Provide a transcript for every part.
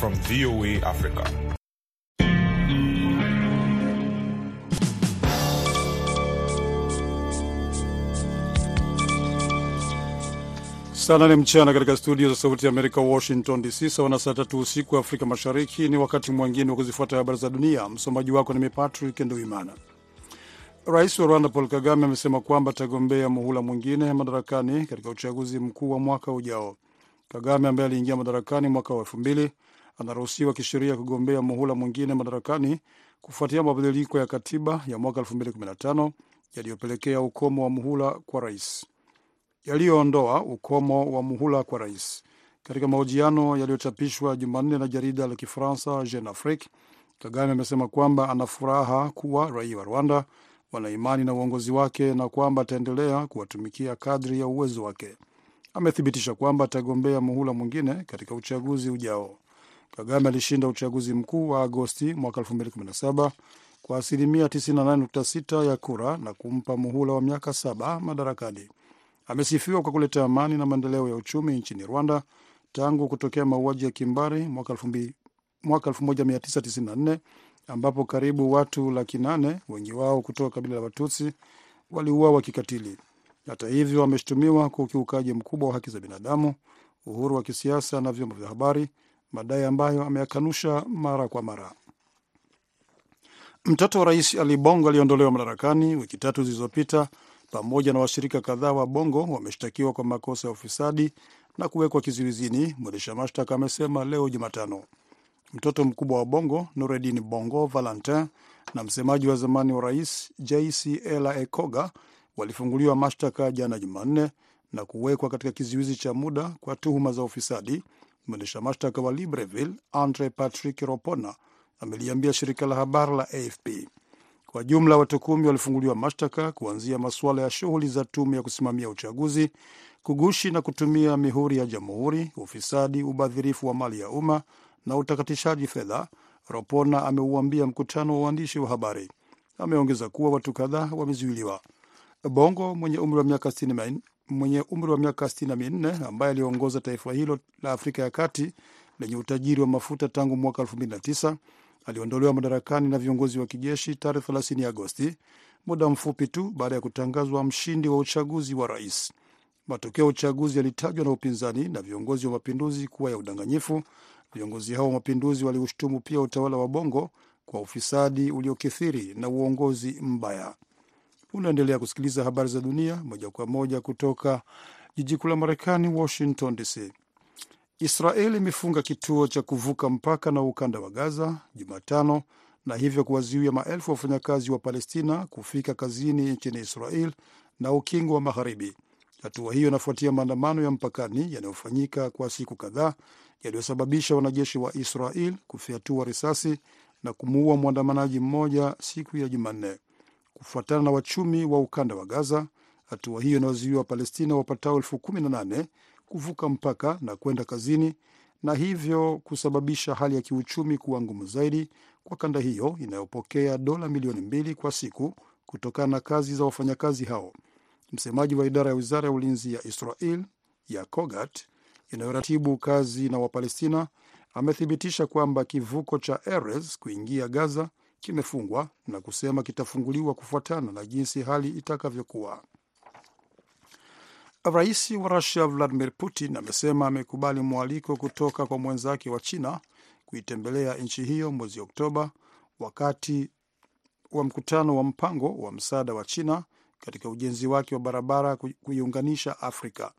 from VOA Africa. Saa nane mchana katika studio za Sauti ya Amerika, Washington DC, sawa na saa tatu usiku wa Afrika Mashariki. Ni wakati mwingine wa kuzifuata habari za dunia. Msomaji wako ni Patrick Nduimana. Rais wa Rwanda Paul Kagame amesema kwamba atagombea muhula mwingine madarakani katika uchaguzi mkuu wa mwaka ujao. Kagame ambaye aliingia madarakani mwaka wa elfu mbili anaruhusiwa kisheria kugombea muhula mwingine madarakani kufuatia mabadiliko ya katiba ya mwaka 2015 yaliyopelekea ukomo wa muhula kwa rais yaliyoondoa ukomo wa muhula kwa rais. Katika mahojiano yaliyochapishwa Jumanne na jarida la Kifaransa Jeune Afrique, Kagame amesema kwamba ana furaha kuwa raia wa Rwanda wana imani na uongozi wake na kwamba ataendelea kuwatumikia kadri ya uwezo wake. Amethibitisha kwamba atagombea muhula mwingine katika uchaguzi ujao. Kagame alishinda uchaguzi mkuu wa Agosti mwaka 2017 kwa asilimia 98.6 ya kura na kumpa muhula wa miaka saba madarakani. Amesifiwa kwa kuleta amani na maendeleo ya uchumi nchini Rwanda tangu kutokea mauaji ya kimbari mwaka 1994 ambapo karibu watu laki nane, wengi wao kutoka kabila la Watutsi, waliuawa kikatili. Hata hivyo, ameshutumiwa kwa ukiukaji mkubwa wa haki za binadamu, uhuru wa kisiasa na vyombo vya habari, madai ambayo ameyakanusha mara kwa mara. Mtoto wa rais Ali Bongo aliyeondolewa madarakani wiki tatu zilizopita pamoja na washirika kadhaa wa Bongo wameshtakiwa kwa makosa ya ufisadi na kuwekwa kizuizini, mwendesha mashtaka amesema leo Jumatano. Mtoto mkubwa wa Bongo, Nureddin Bongo Valentin, na msemaji wa zamani wa rais JC Ela Ekoga walifunguliwa mashtaka jana Jumanne na kuwekwa katika kizuizi cha muda kwa tuhuma za ufisadi. Mwendesha mashtaka wa Libreville Andre Patrick Ropona ameliambia shirika la habari la AFP. Kwa jumla watu kumi walifunguliwa mashtaka kuanzia masuala ya shughuli za tume ya kusimamia uchaguzi, kugushi na kutumia mihuri ya jamhuri, ufisadi, ubadhirifu wa mali ya umma na utakatishaji fedha. Ropona ameuambia mkutano wa waandishi wa habari. Ameongeza kuwa watu kadhaa wamezuiliwa. Bongo mwenye umri wa miaka mwenye umri wa miaka 64 ambaye aliongoza taifa hilo la Afrika ya kati lenye utajiri wa mafuta tangu mwaka 2009 aliondolewa madarakani na viongozi wa kijeshi tarehe 30 Agosti, muda mfupi tu baada ya kutangazwa mshindi wa uchaguzi wa rais. Matokeo ya uchaguzi yalitajwa na upinzani na viongozi wa mapinduzi kuwa ya udanganyifu. Viongozi hao wa mapinduzi waliushtumu pia utawala wa Bongo kwa ufisadi uliokithiri na uongozi mbaya. Unaendelea kusikiliza habari za dunia moja kwa moja kutoka jiji kuu la Marekani, Washington DC. Israel imefunga kituo cha kuvuka mpaka na ukanda wa Gaza Jumatano na hivyo kuwazuia maelfu ya wafanyakazi wa Palestina kufika kazini nchini Israel na ukingo wa Magharibi. Hatua hiyo inafuatia maandamano ya mpakani yanayofanyika kwa siku kadhaa yaliyosababisha wanajeshi wa Israel kufyatua risasi na kumuua mwandamanaji mmoja siku ya Jumanne. Kufuatana na wachumi wa ukanda wa Gaza, hatua hiyo inawazuia Wapalestina wapatao elfu kumi na nane kuvuka mpaka na kwenda kazini na hivyo kusababisha hali ya kiuchumi kuwa ngumu zaidi kwa kanda hiyo inayopokea dola milioni mbili kwa siku kutokana na kazi za wafanyakazi hao. Msemaji wa idara ya wizara ya ulinzi ya Israel ya Kogat inayoratibu kazi na Wapalestina amethibitisha kwamba kivuko cha Erez kuingia Gaza kimefungwa na kusema kitafunguliwa kufuatana na jinsi hali itakavyokuwa. Rais wa Rusia Vladimir Putin amesema amekubali mwaliko kutoka kwa mwenzake wa China kuitembelea nchi hiyo mwezi Oktoba wakati wa mkutano wa mpango wa msaada wa China katika ujenzi wake wa barabara kuiunganisha Afrika.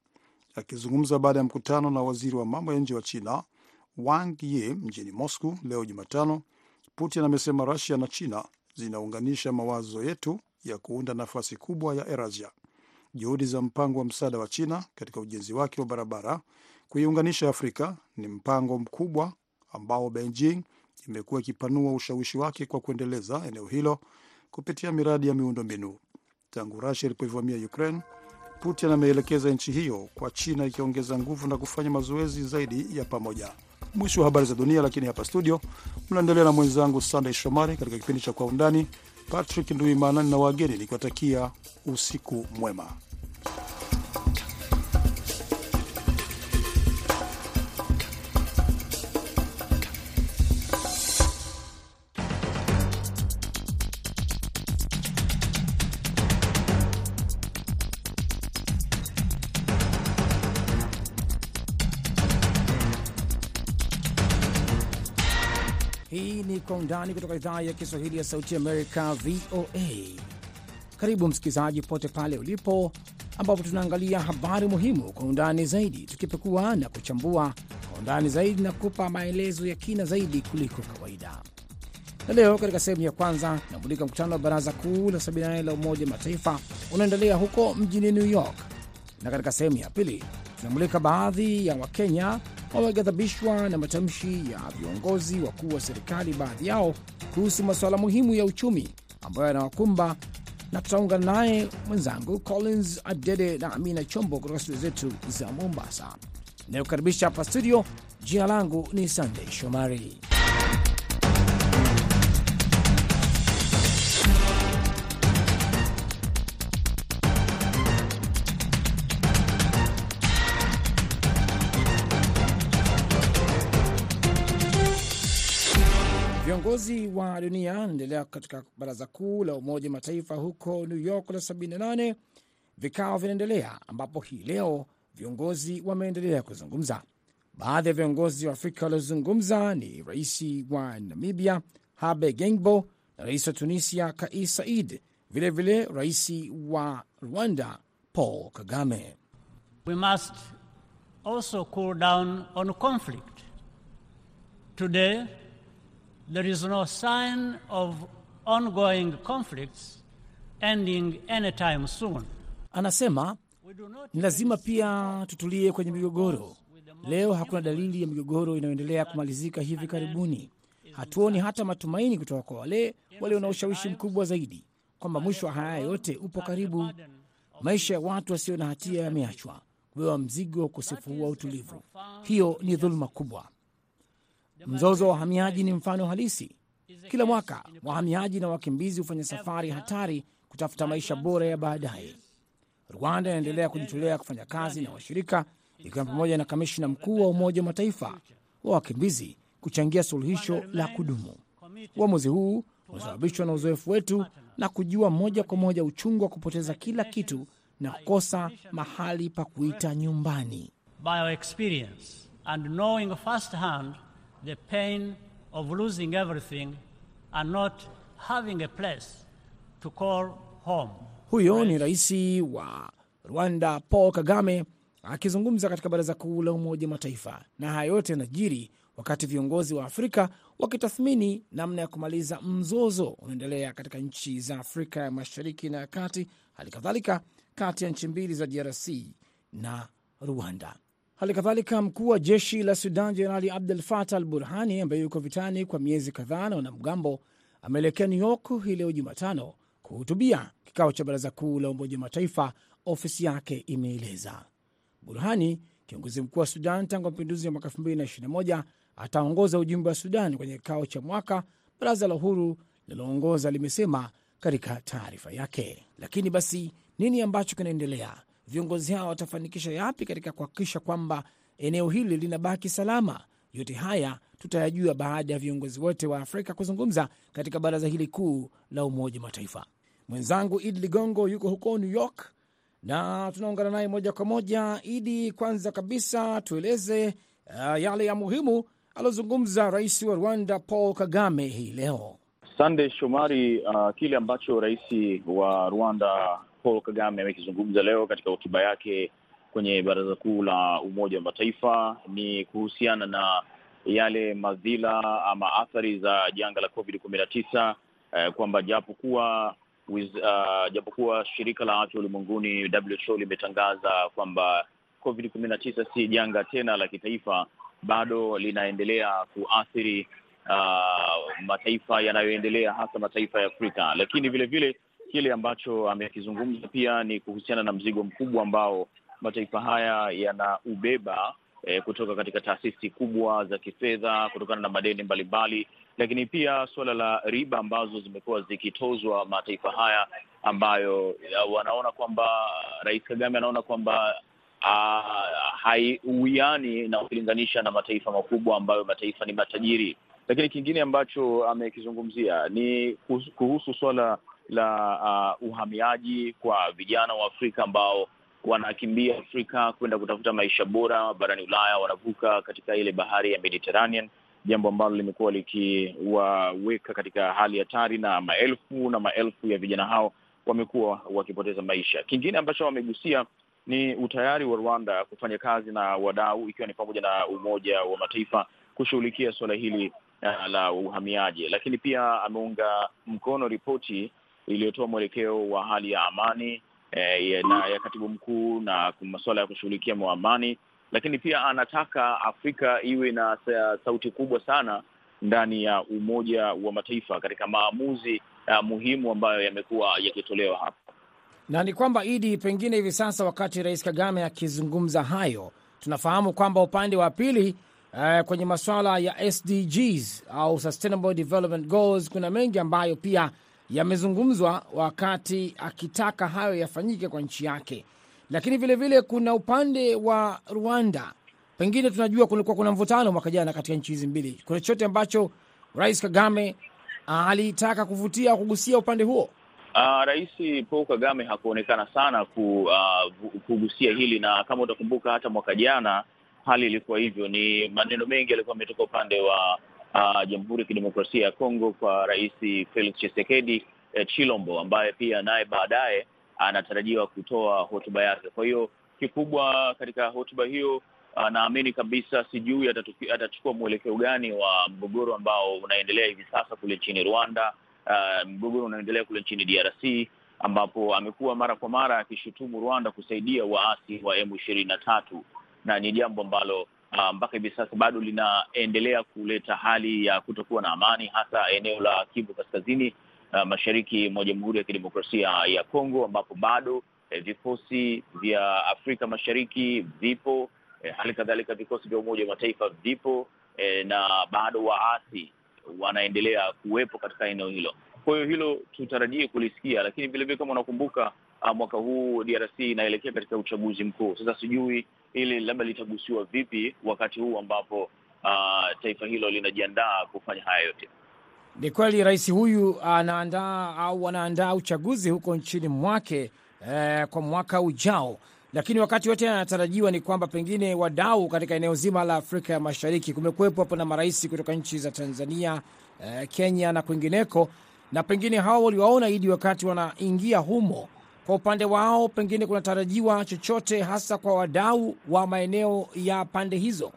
Akizungumza baada ya mkutano na waziri wa mambo ya nje wa China Wang Yi mjini Moscow leo Jumatano, Putin amesema Rusia na China zinaunganisha mawazo yetu ya kuunda nafasi kubwa ya Eurasia. Juhudi za mpango wa msaada wa China katika ujenzi wake wa barabara kuiunganisha Afrika ni mpango mkubwa ambao Beijing imekuwa ikipanua ushawishi wake kwa kuendeleza eneo hilo kupitia miradi ya miundombinu. Tangu Rusia ilipoivamia Ukraine, Putin ameelekeza nchi hiyo kwa China ikiongeza nguvu na kufanya mazoezi zaidi ya pamoja. Mwisho wa habari za dunia, lakini hapa studio mnaendelea na mwenzangu Sandey Shomari katika kipindi cha Kwa Undani. Patrick Nduimana na wageni nikiwatakia usiku mwema. Undani kutoka idhaa ya Kiswahili ya Sauti Amerika, VOA. Karibu msikilizaji pote pale ulipo, ambapo tunaangalia habari muhimu kwa undani zaidi, tukipekua na kuchambua kwa undani zaidi na kupa maelezo ya kina zaidi kuliko kawaida. Na leo katika sehemu ya kwanza tunamulika mkutano wa Baraza Kuu la 78 la Umoja Mataifa unaendelea huko mjini New York, na katika sehemu ya pili tunamulika baadhi ya Wakenya wameghadhabishwa na matamshi ya viongozi wakuu wa serikali, baadhi yao kuhusu masuala muhimu ya uchumi ambayo yanawakumba, na tutaungana naye mwenzangu Collins Adede na Amina Chombo kutoka studio zetu za Mombasa inayokaribisha hapa studio. Jina langu ni Sandey Shomari. Wa dunia wanaendelea katika baraza kuu la Umoja wa Mataifa huko New York la 78. Vikao vinaendelea ambapo hii leo viongozi wameendelea kuzungumza. Baadhi ya viongozi wa Afrika waliozungumza ni rais wa Namibia Habe Gengbo na rais wa Tunisia Kais Said, vilevile rais wa Rwanda Paul Kagame. We must also cool down on conflict. Today, there is no sign of ongoing conflicts ending anytime soon. Anasema ni lazima pia tutulie kwenye migogoro. Leo hakuna dalili ya migogoro inayoendelea kumalizika hivi karibuni. Hatuoni hata matumaini kutoka kwa wale walio na ushawishi mkubwa zaidi kwamba mwisho wa haya yote upo karibu. Maisha ya watu wasio na hatia yameachwa kubeba mzigo wa ukosefu wa utulivu. Hiyo ni dhuluma kubwa. Mzozo wa wahamiaji ni mfano halisi. Kila mwaka wahamiaji na wakimbizi hufanya safari hatari kutafuta maisha bora ya baadaye. Rwanda inaendelea kujitolea kufanya kazi na washirika, ikiwa pamoja na kamishna mkuu wa Umoja wa Mataifa wa wakimbizi kuchangia suluhisho la kudumu. Uamuzi huu unasababishwa na uzoefu wetu na kujua moja kwa moja uchungu wa kupoteza kila kitu na kukosa mahali pa kuita nyumbani. By our experience and knowing firsthand the pain of losing everything and not having a place to call home. Huyo ni rais wa Rwanda Paul Kagame akizungumza katika Baraza Kuu la Umoja Mataifa, na haya yote yanajiri wakati viongozi wa Afrika wakitathmini namna ya kumaliza mzozo unaendelea katika nchi za Afrika ya Mashariki na ya Kati, hali kadhalika kati ya nchi mbili za DRC na Rwanda. Hali kadhalika mkuu wa jeshi la Sudan Jenerali Abdul Fatah al Burhani, ambaye yuko vitani kwa miezi kadhaa na wanamgambo, ameelekea New York hii leo Jumatano kuhutubia kikao cha baraza kuu la Umoja wa Mataifa, ofisi yake imeeleza. Burhani, kiongozi mkuu wa Sudan tangu mapinduzi ya mwaka 2021, ataongoza ujumbe wa Sudan kwenye kikao cha mwaka, baraza la uhuru linaloongoza limesema katika taarifa yake. Lakini basi nini ambacho kinaendelea? Viongozi hao watafanikisha yapi katika kuhakikisha kwamba eneo hili linabaki salama? Yote haya tutayajua baada ya viongozi wote wa Afrika kuzungumza katika baraza hili kuu la Umoja wa Mataifa. Mwenzangu Idi Ligongo yuko huko New York na tunaungana naye moja kwa moja. Idi, kwanza kabisa tueleze uh, yale ya muhimu aliozungumza rais wa Rwanda Paul Kagame hii leo. Sande Shomari, uh, kile ambacho rais wa Rwanda Paul Kagame amekizungumza leo katika hotuba yake kwenye Baraza Kuu la Umoja wa Mataifa. Ni kuhusiana na yale madhila ama athari za janga la Covid kumi na tisa, eh, kwamba japokuwa uh, japokuwa shirika la afya ulimwenguni WHO limetangaza kwamba Covid kumi na tisa si janga tena la kitaifa, bado linaendelea kuathiri uh, mataifa yanayoendelea hasa mataifa ya Afrika, lakini vilevile kile ambacho amekizungumza pia ni kuhusiana na mzigo mkubwa ambao mataifa haya yanaubeba e, kutoka katika taasisi kubwa za kifedha kutokana na madeni mbalimbali, lakini pia suala la riba ambazo zimekuwa zikitozwa mataifa haya ambayo wanaona kwamba Rais Kagame anaona kwamba haiuiani na ukilinganisha na mataifa makubwa ambayo mataifa ni matajiri. Lakini kingine ambacho amekizungumzia ni kuhusu suala la uh, uhamiaji kwa vijana wa Afrika ambao wanakimbia Afrika kwenda kutafuta maisha bora barani Ulaya, wanavuka katika ile bahari ya Mediterranean jambo ambalo limekuwa likiwaweka katika hali hatari, na maelfu na maelfu ya vijana hao wamekuwa wakipoteza maisha. Kingine ambacho wamegusia ni utayari wa Rwanda kufanya kazi na wadau, ikiwa ni pamoja na Umoja wa Mataifa kushughulikia suala hili uh, la uhamiaji, lakini pia ameunga mkono ripoti iliyotoa mwelekeo wa hali ya amani eh, na ya katibu mkuu na masuala ya kushughulikia amani, lakini pia anataka Afrika iwe na sauti kubwa sana ndani ya Umoja wa Mataifa katika maamuzi uh, muhimu ambayo yamekuwa yakitolewa hapa. Na ni kwamba Idi, pengine hivi sasa wakati Rais Kagame akizungumza hayo, tunafahamu kwamba upande wa pili uh, kwenye masuala ya SDGs au Sustainable Development Goals kuna mengi ambayo pia yamezungumzwa wakati akitaka hayo yafanyike kwa nchi yake, lakini vilevile vile kuna upande wa Rwanda. Pengine tunajua kulikuwa kuna mvutano mwaka jana katika nchi hizi mbili. Kuna chochote ambacho Rais Kagame alitaka kuvutia kugusia upande huo? Uh, Rais Paul Kagame hakuonekana sana ku, uh, kugusia hili, na kama utakumbuka hata mwaka jana hali ilikuwa hivyo. Ni maneno mengi yalikuwa ametoka upande wa uh, Jamhuri ya Kidemokrasia ya Kongo kwa Rais Felix Tshisekedi eh, Chilombo ambaye pia naye baadaye anatarajiwa kutoa hotuba yake. Kwa hiyo kikubwa katika hotuba hiyo uh, naamini kabisa, sijui atachukua mwelekeo gani wa mgogoro ambao unaendelea hivi sasa kule nchini Rwanda. Uh, mgogoro unaendelea kule nchini DRC ambapo amekuwa mara kwa mara akishutumu Rwanda kusaidia waasi wa M ishirini na tatu, na ni jambo ambalo mpaka hivi sasa bado linaendelea kuleta hali ya kutokuwa na amani, hasa eneo la Kivu Kaskazini, uh, mashariki mwa Jamhuri ya Kidemokrasia ya Kongo, ambapo bado eh, vikosi vya Afrika Mashariki vipo, eh, hali kadhalika vikosi vya Umoja wa Mataifa vipo, eh, na bado waasi wanaendelea kuwepo katika eneo hilo. Kwa hiyo hilo tutarajie kulisikia, lakini vilevile kama unakumbuka, uh, mwaka huu DRC inaelekea katika uchaguzi mkuu. Sasa sijui hili labda litagusiwa vipi wakati huu ambapo uh, taifa hilo linajiandaa kufanya haya yote. Ni kweli rais huyu anaandaa au anaandaa uchaguzi huko nchini mwake eh, kwa mwaka ujao, lakini wakati wote anatarajiwa ni kwamba pengine wadau katika eneo zima la Afrika ya Mashariki, kumekuwepo hapo na marais kutoka nchi za Tanzania, eh, Kenya na kwingineko, na pengine hao waliwaona Idi wakati wanaingia humo. Kwa upande wao, pengine kunatarajiwa chochote hasa kwa wadau wa maeneo ya pande hizo.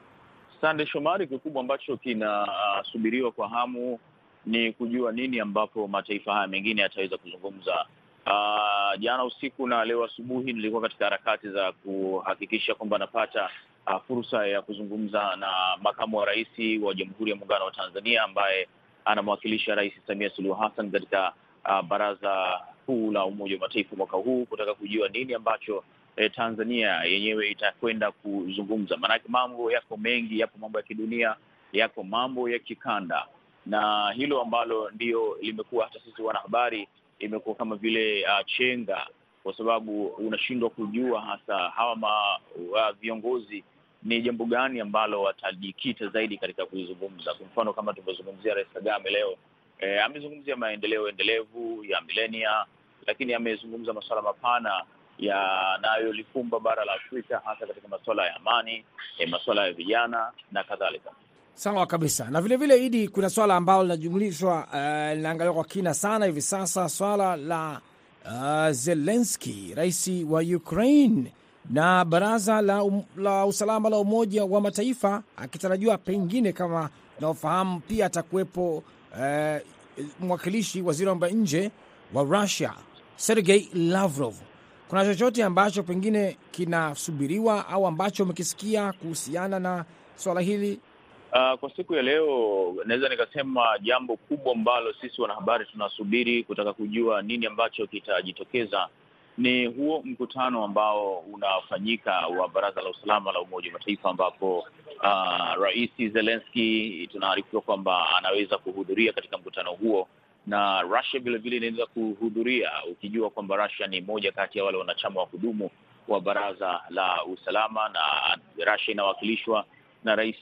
Sande Shomari, kikubwa ambacho kinasubiriwa uh, kwa hamu ni kujua nini ambapo mataifa haya mengine yataweza kuzungumza. Uh, jana usiku na leo asubuhi nilikuwa katika harakati za kuhakikisha kwamba napata uh, fursa ya kuzungumza na makamu wa rais wa Jamhuri ya Muungano wa Tanzania ambaye anamwakilisha Rais Samia Suluhu Hassan katika uh, Baraza Kuu la Umoja wa Mataifa mwaka huu kutaka kujua nini ambacho eh, Tanzania yenyewe itakwenda kuzungumza. Maanake mambo yako mengi, yapo mambo ya kidunia, yako mambo ya kikanda, na hilo ambalo ndio limekuwa hata sisi wanahabari imekuwa kama vile uh, chenga, kwa sababu unashindwa kujua hasa hawa ma, uh, viongozi ni jambo gani ambalo watajikita zaidi katika kuzungumza. Kwa mfano kama tulivyozungumzia Rais Kagame leo e, amezungumzia maendeleo endelevu ya milenia, lakini amezungumza masuala mapana yanayolifumba bara la Afrika hasa katika masuala ya amani, e, masuala ya vijana na kadhalika. Sawa kabisa. Na vilevile vile, Idi, kuna swala ambalo linajumlishwa linaangaliwa uh, kwa kina sana hivi sasa, swala la uh, Zelenski, rais wa Ukraine na baraza la, um, la usalama la Umoja wa Mataifa akitarajiwa pengine, kama unaofahamu, pia atakuwepo uh, mwakilishi waziri wa mambo ya nje wa Russia Sergei Lavrov. Kuna chochote ambacho pengine kinasubiriwa au ambacho umekisikia kuhusiana na swala hili? Uh, kwa siku ya leo naweza nikasema jambo kubwa ambalo sisi wanahabari tunasubiri kutaka kujua nini ambacho kitajitokeza ni huo mkutano ambao unafanyika wa Baraza la Usalama la Umoja wa Mataifa, ambapo uh, Rais Zelenski tunaarifiwa kwamba anaweza kuhudhuria katika mkutano huo, na Russia vilevile inaweza kuhudhuria, ukijua kwamba Russia ni moja kati ya wale wanachama wa kudumu wa Baraza la Usalama, na Russia inawakilishwa na rais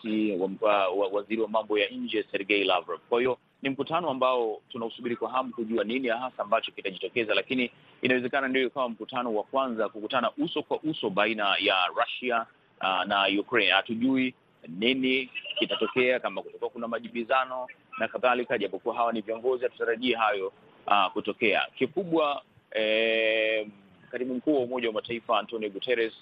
wa, wa, waziri wa mambo ya nje Sergei Lavrov. Kwa hiyo ni mkutano ambao tunausubiri kwa hamu kujua nini hasa ambacho kitajitokeza, lakini inawezekana ndio ikawa mkutano wa kwanza kukutana uso kwa uso baina ya Russia uh, na Ukraine. Hatujui nini kitatokea, kama kutakuwa kuna majibizano na kadhalika, japokuwa hawa ni viongozi, hatutarajii hayo uh, kutokea. Kikubwa eh, katibu mkuu wa Umoja wa Mataifa Antonio Guterres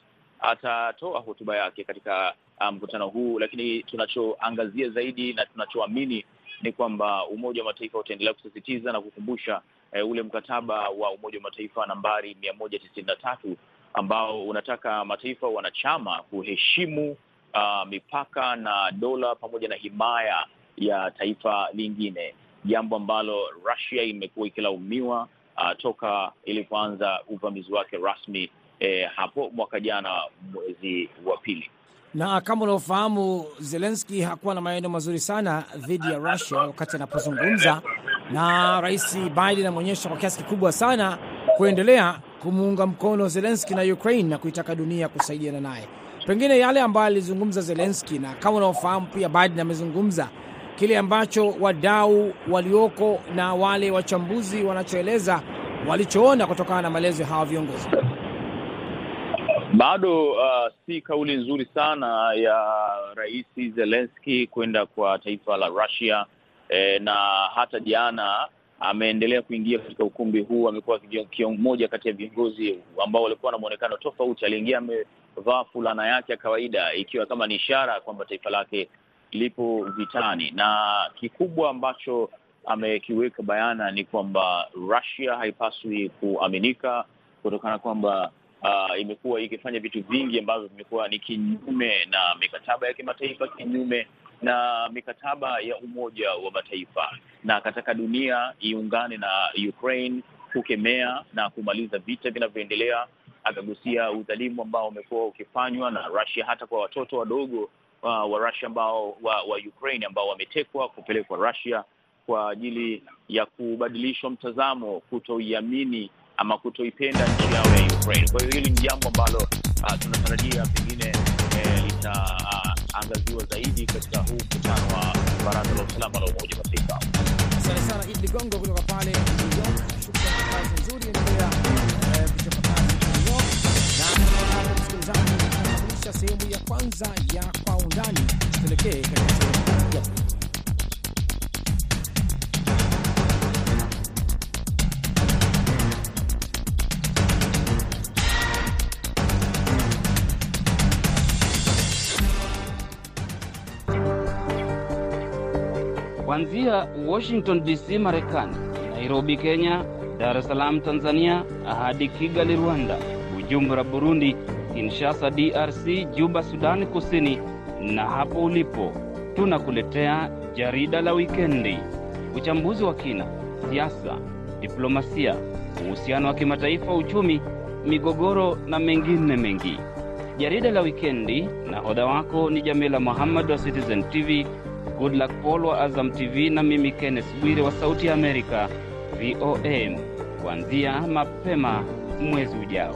atatoa hotuba yake katika mkutano um, huu, lakini tunachoangazia zaidi na tunachoamini ni kwamba Umoja wa Mataifa utaendelea kusisitiza na kukumbusha eh, ule mkataba wa Umoja wa Mataifa nambari mia moja tisini na tatu ambao unataka mataifa wanachama kuheshimu uh, mipaka na dola pamoja na himaya ya taifa lingine, jambo ambalo Russia imekuwa ikilaumiwa uh, toka ilipoanza uvamizi wake rasmi eh, hapo mwaka jana mwezi wa pili na kama unavyofahamu Zelenski hakuwa na maneno mazuri sana dhidi ya Russia wakati anapozungumza, na Rais Biden ameonyesha kwa kiasi kikubwa sana kuendelea kumuunga mkono Zelenski na Ukraine na kuitaka dunia kusaidiana naye. Pengine yale ambayo alizungumza Zelenski, na kama unaofahamu pia Biden amezungumza kile ambacho wadau walioko na wale wachambuzi wanachoeleza walichoona kutokana na maelezo ya hawa viongozi bado uh, si kauli nzuri sana ya Rais Zelenski kwenda kwa taifa la Russia eh, na hata jana ameendelea kuingia katika ukumbi huu. Amekuwa mmoja kati ya viongozi ambao walikuwa na mwonekano tofauti. Aliingia amevaa fulana yake ya kawaida, ikiwa kama ni ishara kwamba taifa lake lipo vitani, na kikubwa ambacho amekiweka bayana ni kwamba Russia haipaswi kuaminika kutokana kwamba Uh, imekuwa ikifanya vitu vingi ambavyo vimekuwa ni kinyume na mikataba ya kimataifa, kinyume na mikataba ya Umoja wa Mataifa, na akataka dunia iungane na Ukraine kukemea na kumaliza vita vinavyoendelea. Akagusia udhalimu ambao umekuwa ukifanywa na Russia hata kwa watoto wadogo uh, wa Russia ambao wa, wa Ukraine ambao wametekwa kupelekwa Russia kwa ajili ya kubadilishwa mtazamo, kutoiamini ama kutoipenda nchi yao ya Ukraine. Kwa hiyo hili ni jambo ambalo uh, tunatarajia pengine eh, litaangaziwa uh, zaidi katika huu mkutano wa Baraza la Usalama la Umoja wa Mataifa. Asante sana Idi Ligongo kutoka pale New York. Shukrani kwa kazi nzuri, endelea kuchapa kazi tunakamilisha sehemu ya kwanza ya Kwa Undani. Tuelekee katika sehemu ya pili. Kuanzia Washington DC, Marekani, Nairobi, Kenya, Dar es Salaam, Tanzania, hadi Kigali, Rwanda, Bujumbura, Burundi, Kinshasa, DRC, Juba, Sudani Kusini, na hapo ulipo tunakuletea jarida la wikendi, uchambuzi wa kina, siasa, diplomasia, uhusiano wa kimataifa, uchumi, migogoro na mengine mengi. Jarida la wikendi, nahodha wako ni Jamila Muhammad wa Citizen TV, Goodluck Paul wa Azam TV na mimi Kenneth Bwire wa Sauti ya Amerika VOA, kuanzia mapema mwezi ujao.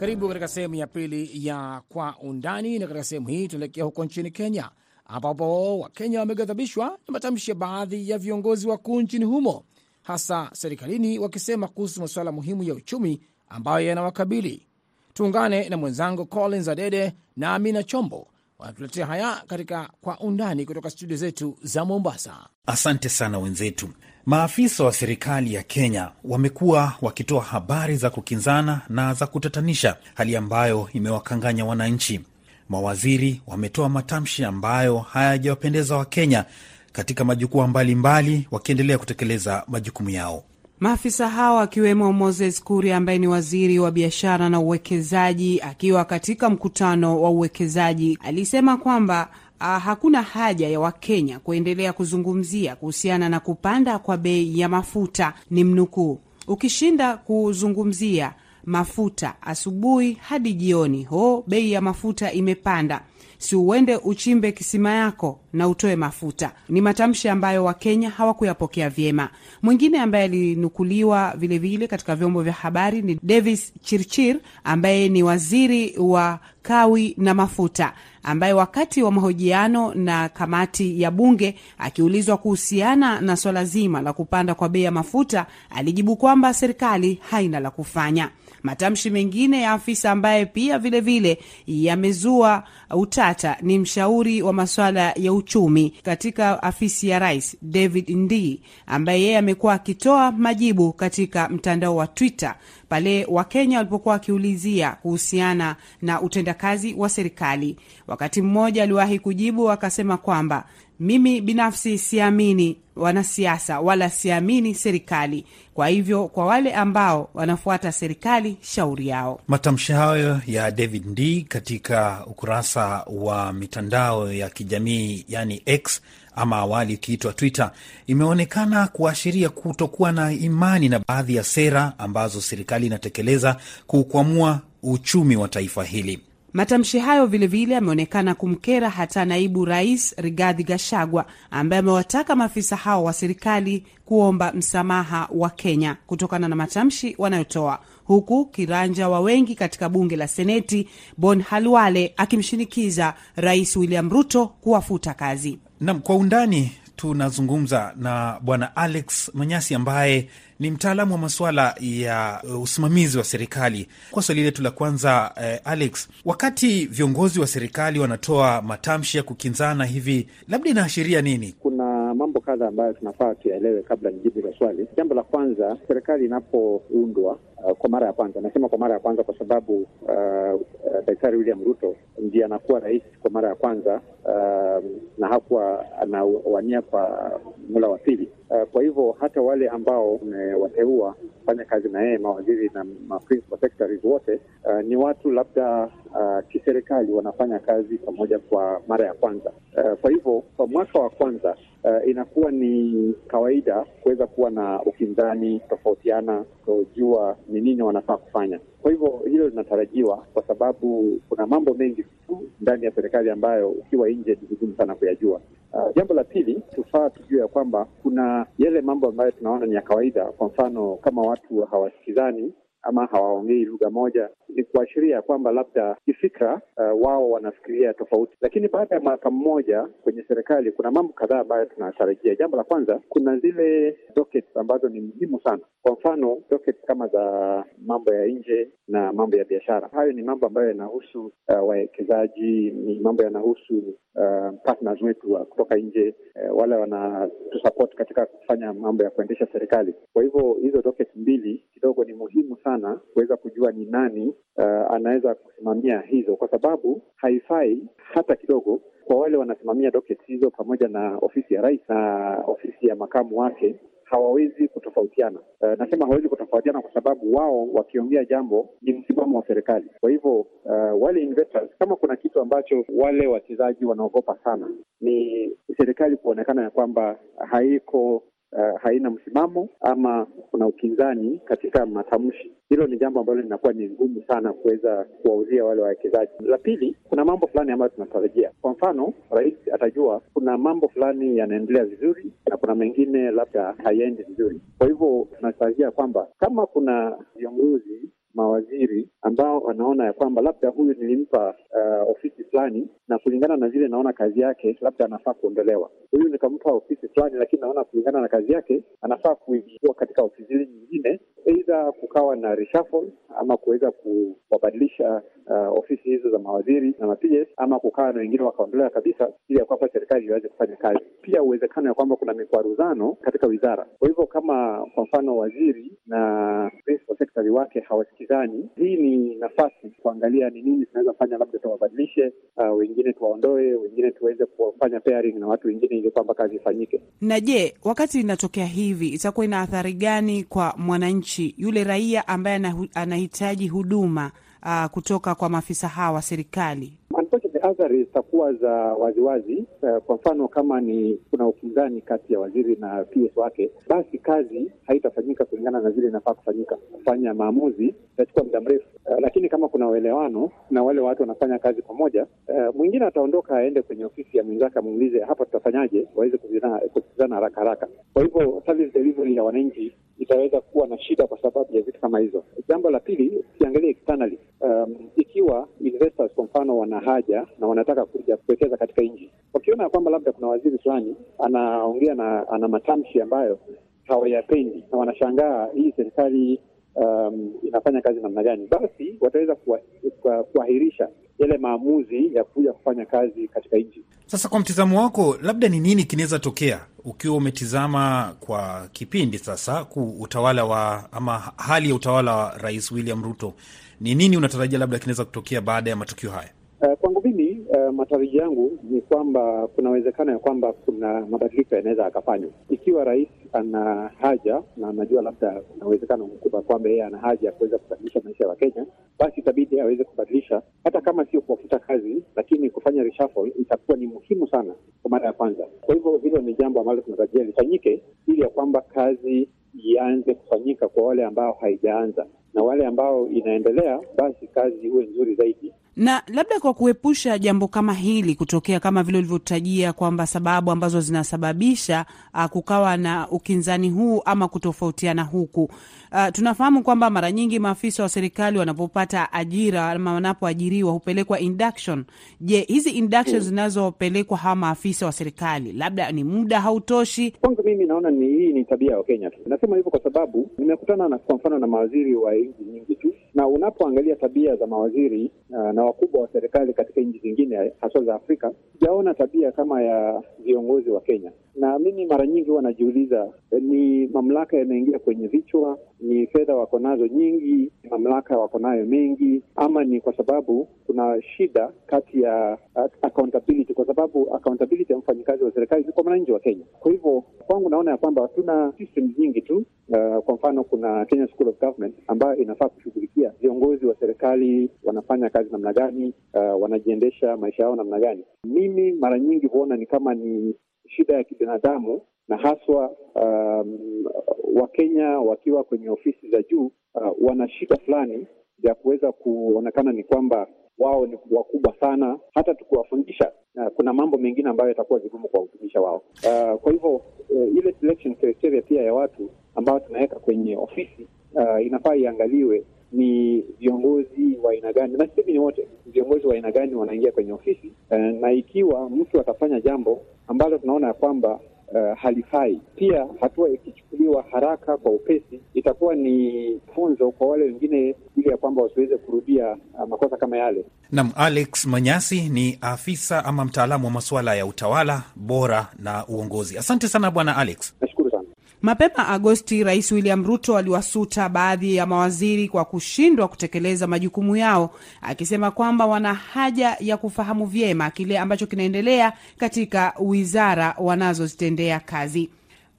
Karibu katika sehemu ya pili ya Kwa Undani, na katika sehemu hii tunaelekea huko nchini Kenya, ambapo Wakenya wameghadhabishwa na matamshi ya baadhi ya viongozi wakuu nchini humo, hasa serikalini, wakisema kuhusu masuala muhimu ya uchumi ambayo yanawakabili. Tuungane na mwenzangu Collins Adede na Amina Chombo wanatuletea haya katika Kwa Undani kutoka studio zetu za Mombasa. Asante sana wenzetu. Maafisa wa serikali ya Kenya wamekuwa wakitoa habari za kukinzana na za kutatanisha, hali ambayo imewakanganya wananchi. Mawaziri wametoa matamshi ambayo hayajawapendeza Wakenya katika majukwaa mbalimbali, wakiendelea kutekeleza majukumu yao. Maafisa hao akiwemo Moses Kuria ambaye ni waziri wa biashara na uwekezaji, akiwa katika mkutano wa uwekezaji, alisema kwamba hakuna haja ya Wakenya kuendelea kuzungumzia kuhusiana na kupanda kwa bei ya mafuta. Ni mnukuu, ukishinda kuzungumzia mafuta asubuhi hadi jioni, ho, bei ya mafuta imepanda si uende uchimbe kisima yako na utoe mafuta. Ni matamshi ambayo Wakenya hawakuyapokea vyema. Mwingine ambaye alinukuliwa vilevile katika vyombo vya habari ni Davis Chirchir ambaye ni waziri wa kawi na mafuta, ambaye wakati wa mahojiano na kamati ya bunge akiulizwa kuhusiana na swala zima la kupanda kwa bei ya mafuta alijibu kwamba serikali haina la kufanya. Matamshi mengine ya afisa ambaye pia vilevile yamezua utata ni mshauri wa masuala ya uchumi katika afisi ya rais David Ndii, ambaye yeye amekuwa akitoa majibu katika mtandao wa Twitter pale Wakenya walipokuwa wakiulizia kuhusiana na utendakazi wa serikali. Wakati mmoja aliwahi kujibu akasema kwamba mimi binafsi siamini wanasiasa wala siamini serikali. Kwa hivyo kwa wale ambao wanafuata serikali, shauri yao. Matamshi hayo ya David Ndii katika ukurasa wa mitandao ya kijamii yani X ama awali ikiitwa Twitter imeonekana kuashiria kutokuwa na imani na baadhi ya sera ambazo serikali inatekeleza kukwamua uchumi wa taifa hili. Matamshi hayo vilevile yameonekana kumkera hata naibu rais Rigathi Gachagua ambaye amewataka maafisa hao wa serikali kuomba msamaha wa Kenya kutokana na matamshi wanayotoa, huku kiranja wa wengi katika bunge la Seneti Bon Halwale akimshinikiza Rais William Ruto kuwafuta kazi. Nam, kwa undani tunazungumza na Bwana Alex Manyasi ambaye ni mtaalamu wa masuala ya usimamizi wa serikali. Kwa swali letu la kwanza, eh, Alex, wakati viongozi wa serikali wanatoa matamshi ya kukinzana hivi, labda inaashiria nini? Kuna mambo kadha ambayo tunafaa tuyaelewe kabla nijibu hilo swali. Jambo la kwanza, serikali inapoundwa uh, kwa mara ya kwanza, nasema kwa mara ya kwanza kwa sababu uh, uh, Daktari William Ruto ndiye anakuwa rais kwa mara ya kwanza uh, na hakuwa anawania kwa mula wa pili. Uh, kwa hivyo hata wale ambao umewateua fanya kazi na yeye, mawaziri na ma principal secretaries wote uh, ni watu labda uh, kiserikali wanafanya kazi pamoja kwa mara ya kwanza. Uh, kwa hivyo kwa mwaka wa kwanza uh, inakuwa ni kawaida kuweza kuwa na ukinzani, tofautiana, kujua ni nini wanafaa kufanya. Kwa hivyo hilo linatarajiwa kwa sababu kuna mambo mengi tu ndani ya serikali ambayo ukiwa nje ni vigumu sana kuyajua. Uh, jambo la pili tufaa tujue ya kwamba kuna yale mambo ambayo tunaona ni ya kawaida. Kwa mfano kama watu hawasikizani ama hawaongei lugha moja, ni kuashiria kwamba labda kifikra, uh, wao wanafikiria tofauti. Lakini baada ya mwaka mmoja kwenye serikali, kuna mambo kadhaa ambayo tunatarajia. Jambo la kwanza, kuna zile dockets ambazo ni muhimu sana. Kwa mfano docket kama za mambo ya nje na mambo ya biashara. Hayo ni mambo ambayo yanahusu uh, wawekezaji, ni mambo yanahusu uh, wetu wa kutoka nje, uh, wale wanatusupport katika kufanya mambo ya kuendesha serikali. Kwa hivyo hizo docket mbili kidogo ni muhimu sana kuweza kujua ni nani uh, anaweza kusimamia hizo, kwa sababu haifai hata kidogo kwa wale wanasimamia dockets hizo pamoja na ofisi ya rais na ofisi ya makamu wake hawawezi kutofautiana. Uh, nasema hawawezi kutofautiana kwa sababu wao wakiongea jambo ni msimamo wa serikali. Kwa hivyo uh, wale investors, kama kuna kitu ambacho wale wachezaji wanaogopa sana ni serikali kuonekana ya kwamba haiko Uh, haina msimamo ama kuna ukinzani katika matamshi. Hilo ni jambo ambalo linakuwa ni ngumu sana kuweza kuwauzia wale wawekezaji. La pili, kuna mambo fulani ambayo tunatarajia. Kwa mfano, rais atajua kuna mambo fulani yanaendelea vizuri na kuna mengine labda hayaendi vizuri. Kwa hivyo tunatarajia kwamba kama kuna viongozi mawaziri ambao wanaona ya kwamba labda huyu nilimpa uh, ofisi fulani na kulingana na vile naona kazi yake labda anafaa kuondolewa. Huyu nikampa ofisi fulani, lakini naona kulingana na kazi yake anafaa kuingia katika ofisi zile nyingine, aidha kukawa na reshuffle ama kuweza kuwabadilisha uh, ofisi hizo za mawaziri na ma-PS ama kukawa na wengine wakaondolewa kabisa, ili ya kwamba serikali iweze kufanya kazi. Pia uwezekano ya kwamba kuna mikwaruzano katika wizara. Kwa hivyo kama kwa mfano waziri na principal secretary wake hawasikizani, hii ni nafasi kuangalia ni nini tunaweza fanya, labda tuwabadilishe, uh, wengine tuwaondoe, wengine tuweze kufanya pairing na watu wengine ili kwamba kazi ifanyike. Na je, wakati inatokea hivi itakuwa ina athari gani kwa mwananchi yule raia ambaye anahitaji huduma uh, kutoka kwa maafisa hawa wa serikali? Athari zitakuwa za waziwazi. wazi. kwa mfano kama ni kuna upinzani kati ya waziri na PS wake, basi kazi haitafanyika kulingana na vile inafaa kufanyika. Kufanya maamuzi itachukua muda mrefu. Uh, lakini kama kuna uelewano na wale watu wanafanya kazi pamoja, uh, mwingine ataondoka aende kwenye ofisi ya mwenzake amuulize hapa tutafanyaje, waweze kusikizana haraka haraka. Kwa hivyo service delivery ya wananchi itaweza kuwa na shida kwa sababu ya vitu kama hizo. Jambo la pili, ukiangalia externally, um, ikiwa investors kwa mfano wana haja na wanataka kuja kuwekeza katika nchi, wakiona ya kwamba labda kuna waziri fulani anaongea na ana matamshi ambayo hawayapendi na wanashangaa hii serikali um, inafanya kazi namna gani, basi wataweza kuahirisha yale maamuzi ya kuja kufanya kazi katika nchi. Sasa kwa mtizamo wako, labda ni nini kinaweza tokea ukiwa umetizama kwa kipindi sasa ku utawala wa ama hali ya utawala wa Rais William Ruto, ni nini unatarajia labda kinaweza kutokea baada ya matukio haya? Uh, kwangu mimi uh, matarajio yangu ni kwamba kuna uwezekano ya kwamba kuna mabadiliko yanaweza akafanywa ikiwa rais ana haja na anajua labda kuna uwezekano mkubwa kwamba yeye ana haja ya kuweza kubadilisha maisha ya Wakenya, basi itabidi aweze kubadilisha, hata kama sio kuwafuta kazi, lakini kufanya reshuffle itakuwa ni muhimu sana kwa mara ya kwanza. Kwa hivyo hilo ni jambo ambalo tunatarajia lifanyike, ili ya kwamba kazi ianze kufanyika kwa wale ambao haijaanza. Na wale ambao inaendelea, basi kazi iwe nzuri zaidi na labda kwa kuepusha jambo kama hili kutokea, kama vile ulivyotajia kwamba sababu ambazo zinasababisha uh, kukawa na ukinzani huu ama kutofautiana huku, uh, tunafahamu kwamba mara nyingi maafisa wa serikali wanapopata ajira ama wanapoajiriwa hupelekwa induction. Je, hizi induction zinazopelekwa hawa maafisa wa serikali labda ni muda hautoshi? Kwanza mimi naona ni hii ni tabia ya Wakenya tu. Nasema hivyo kwa sababu nimekutana na kwa mfano na mawaziri wa nchi nyingi tu, na unapoangalia tabia za mawaziri uh, na wakubwa wa serikali katika nchi zingine haswa za Afrika, sijaona tabia kama ya viongozi wa Kenya. Na mimi mara nyingi huwa najiuliza, ni mamlaka yanaingia kwenye vichwa, ni fedha wako nazo nyingi, mamlaka wako nayo mengi, ama ni kwa sababu kuna shida kati ya accountability, kwa sababu accountability ya mfanyikazi wa serikali ni kwa mwananchi wa Kenya. Kwa hivyo kwangu naona ya kwamba tuna systems nyingi tu. Uh, kwa mfano kuna Kenya School of Government ambayo inafaa kushughulikia viongozi wa serikali wanafanya kazi namna gani, uh, wanajiendesha maisha yao namna gani. Mimi mara nyingi huona ni kama ni shida ya kibinadamu na haswa um, Wakenya wakiwa kwenye ofisi za juu uh, wana shida fulani ya kuweza kuonekana ni kwamba wao ni wakubwa sana. Hata tukiwafundisha uh, kuna mambo mengine ambayo yatakuwa vigumu kuwahudhumisha wao. Uh, kwa hivyo uh, ile selection criteria pia ya watu ambao tunaweka kwenye ofisi uh, inafaa iangaliwe ni viongozi wa aina gani, na sisemi ni wote, viongozi wa aina gani wanaingia kwenye ofisi uh, na ikiwa mtu atafanya jambo ambalo tunaona ya kwamba uh, halifai, pia hatua ikichukuliwa haraka kwa upesi itakuwa ni funzo kwa wale wengine, ili ya kwamba wasiweze kurudia uh, makosa kama yale. Nam Alex Manyasi ni afisa ama mtaalamu wa masuala ya utawala bora na uongozi. Asante sana bwana Alex. Mapema Agosti, Rais William Ruto aliwasuta baadhi ya mawaziri kwa kushindwa kutekeleza majukumu yao, akisema kwamba wana haja ya kufahamu vyema kile ambacho kinaendelea katika wizara wanazozitendea kazi.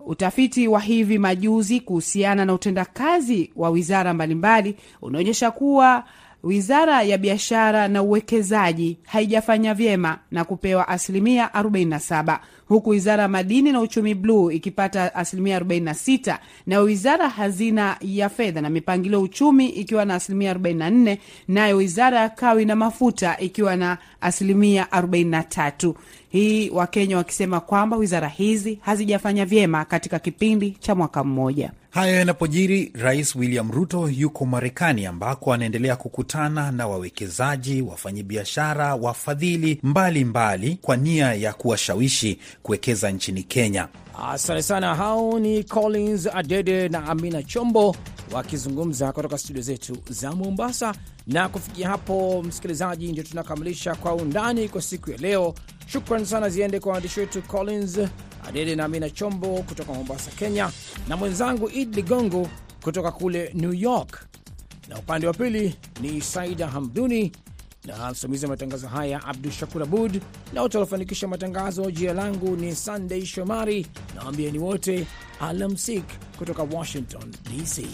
Utafiti wa hivi majuzi kuhusiana na utendakazi wa wizara mbalimbali unaonyesha kuwa wizara ya biashara na uwekezaji haijafanya vyema na kupewa asilimia 47 huku wizara ya madini na uchumi bluu ikipata asilimia 46 na wizara hazina ya fedha na mipangilio uchumi ikiwa na asilimia 44 nayo wizara ya kawi na mafuta ikiwa na asilimia 43 hii wakenya wakisema kwamba wizara hizi hazijafanya vyema katika kipindi cha mwaka mmoja Hayo yanapojiri, Rais William Ruto yuko Marekani ambako anaendelea kukutana na wawekezaji, wafanyabiashara, wafadhili mbalimbali kwa nia ya kuwashawishi kuwekeza nchini Kenya. Asante sana. Hao ni Collins Adede na Amina Chombo wakizungumza kutoka studio zetu za Mombasa. Na kufikia hapo, msikilizaji, ndio tunakamilisha Kwa Undani kwa siku ya leo. Shukran sana ziende kwa waandishi wetu Collins Adede na Amina Chombo kutoka Mombasa, Kenya, na mwenzangu Id Ligongo kutoka kule New York, na upande wa pili ni Saida Hamduni na msimamizi wa matangazo haya Abdu Shakur Abud, na wote waliofanikisha matangazo. Jina langu ni Sandey Shomari, nawambieni wote alamsik kutoka Washington DC.